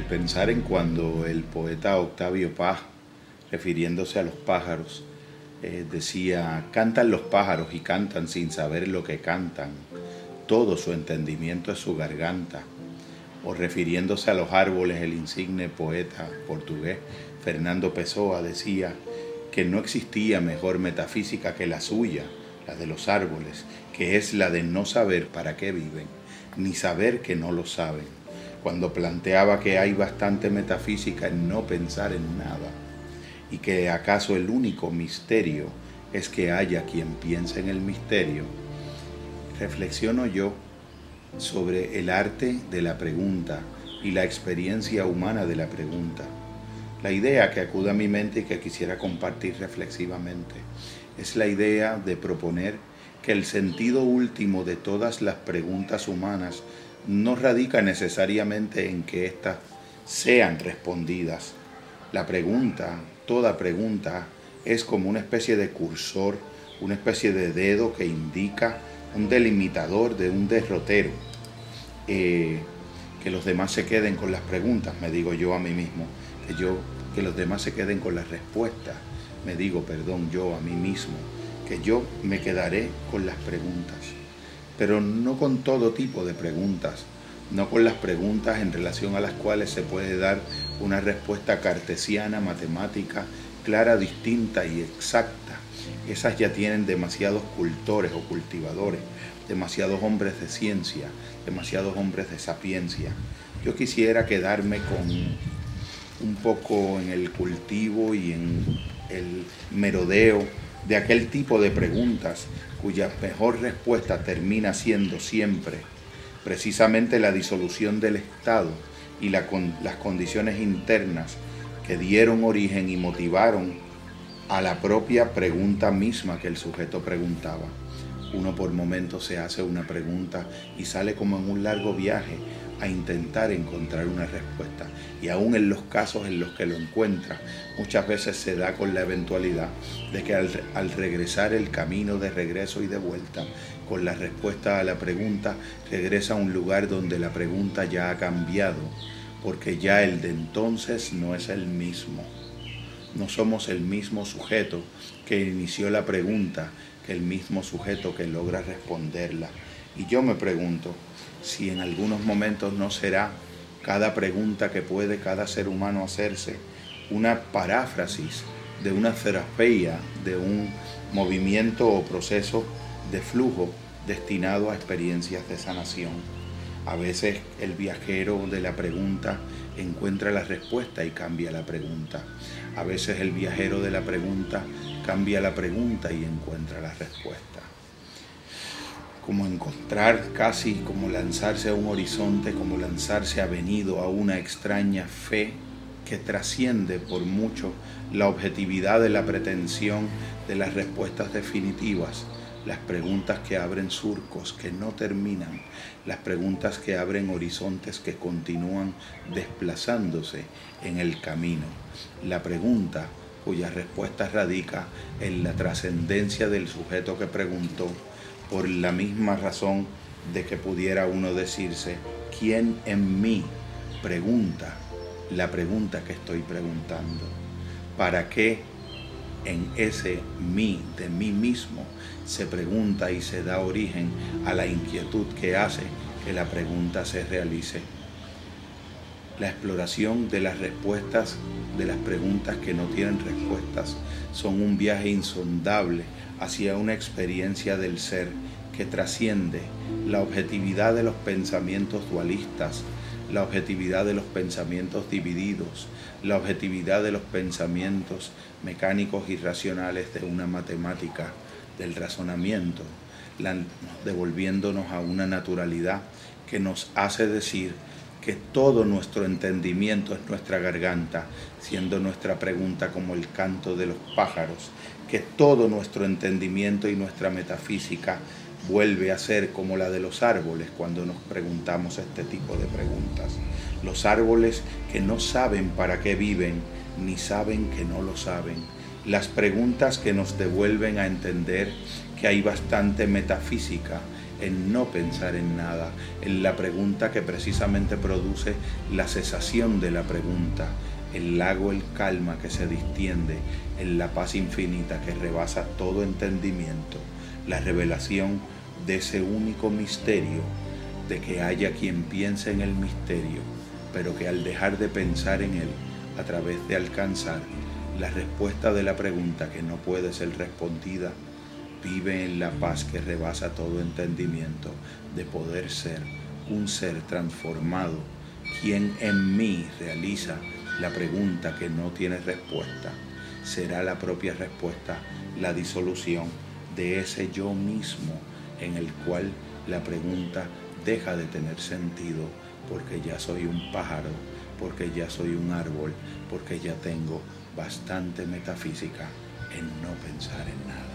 pensar en cuando el poeta Octavio Paz, refiriéndose a los pájaros, eh, decía, cantan los pájaros y cantan sin saber lo que cantan, todo su entendimiento es su garganta. O refiriéndose a los árboles, el insigne poeta portugués Fernando Pessoa decía que no existía mejor metafísica que la suya, la de los árboles, que es la de no saber para qué viven, ni saber que no lo saben cuando planteaba que hay bastante metafísica en no pensar en nada y que acaso el único misterio es que haya quien piense en el misterio, reflexiono yo sobre el arte de la pregunta y la experiencia humana de la pregunta. La idea que acude a mi mente y que quisiera compartir reflexivamente es la idea de proponer que el sentido último de todas las preguntas humanas no radica necesariamente en que éstas sean respondidas. La pregunta, toda pregunta, es como una especie de cursor, una especie de dedo que indica un delimitador de un derrotero. Eh, que los demás se queden con las preguntas, me digo yo a mí mismo, que yo que los demás se queden con las respuestas, me digo, perdón, yo a mí mismo, que yo me quedaré con las preguntas pero no con todo tipo de preguntas, no con las preguntas en relación a las cuales se puede dar una respuesta cartesiana, matemática, clara, distinta y exacta. Esas ya tienen demasiados cultores o cultivadores, demasiados hombres de ciencia, demasiados hombres de sapiencia. Yo quisiera quedarme con un poco en el cultivo y en el merodeo de aquel tipo de preguntas cuya mejor respuesta termina siendo siempre precisamente la disolución del Estado y las condiciones internas que dieron origen y motivaron a la propia pregunta misma que el sujeto preguntaba. Uno por momentos se hace una pregunta y sale como en un largo viaje a intentar encontrar una respuesta. Y aún en los casos en los que lo encuentra, muchas veces se da con la eventualidad de que al, al, regresar el camino de regreso y de vuelta, con la respuesta a la pregunta, regresa a un lugar donde la pregunta ya ha cambiado, porque ya el de entonces no es el mismo. No somos el mismo sujeto que inició la pregunta que el mismo sujeto que logra responderla. Y yo me pregunto, si en algunos momentos no será cada pregunta que puede cada ser humano hacerse una paráfrasis de una terapia, de un movimiento o proceso de flujo destinado a experiencias de sanación. A veces el viajero de la pregunta encuentra la respuesta y cambia la pregunta. A veces el viajero de la pregunta cambia la pregunta y encuentra la respuesta como encontrar casi como lanzarse a un horizonte, como lanzarse avenido a una extraña fe que trasciende por mucho la objetividad de la pretensión de las respuestas definitivas, las preguntas que abren surcos que no terminan, las preguntas que abren horizontes que continúan desplazándose en el camino, la pregunta cuya respuesta radica en la trascendencia del sujeto que preguntó, por la misma razón de que pudiera uno decirse, ¿quién en mí pregunta la pregunta que estoy preguntando? ¿Para qué en ese mí de mí mismo se pregunta y se da origen a la inquietud que hace que la pregunta se realice? La exploración de las respuestas de las preguntas que no tienen respuestas son un viaje insondable hacia una experiencia del ser que trasciende la objetividad de los pensamientos dualistas, la objetividad de los pensamientos divididos, la objetividad de los pensamientos mecánicos y racionales de una matemática, del razonamiento, devolviéndonos a una naturalidad que nos hace decir que todo nuestro entendimiento es nuestra garganta, siendo nuestra pregunta como el canto de los pájaros, que todo nuestro entendimiento y nuestra metafísica vuelve a ser como la de los árboles cuando nos preguntamos este tipo de preguntas. Los árboles que no saben para qué viven, ni saben que no lo saben. Las preguntas que nos devuelven a entender que hay bastante metafísica en no pensar en nada, en la pregunta que precisamente produce la cesación de la pregunta, el lago, el calma que se distiende, en la paz infinita que rebasa todo entendimiento, la revelación de ese único misterio, de que haya quien piense en el misterio, pero que al dejar de pensar en él, a través de alcanzar la respuesta de la pregunta que no puede ser respondida, vive en la paz que rebasa todo entendimiento de poder ser un ser transformado, quien en mí realiza la pregunta que no tiene respuesta. Será la propia respuesta la disolución de ese yo mismo en el cual la pregunta deja de tener sentido porque ya soy un pájaro, porque ya soy un árbol, porque ya tengo bastante metafísica en no pensar en nada.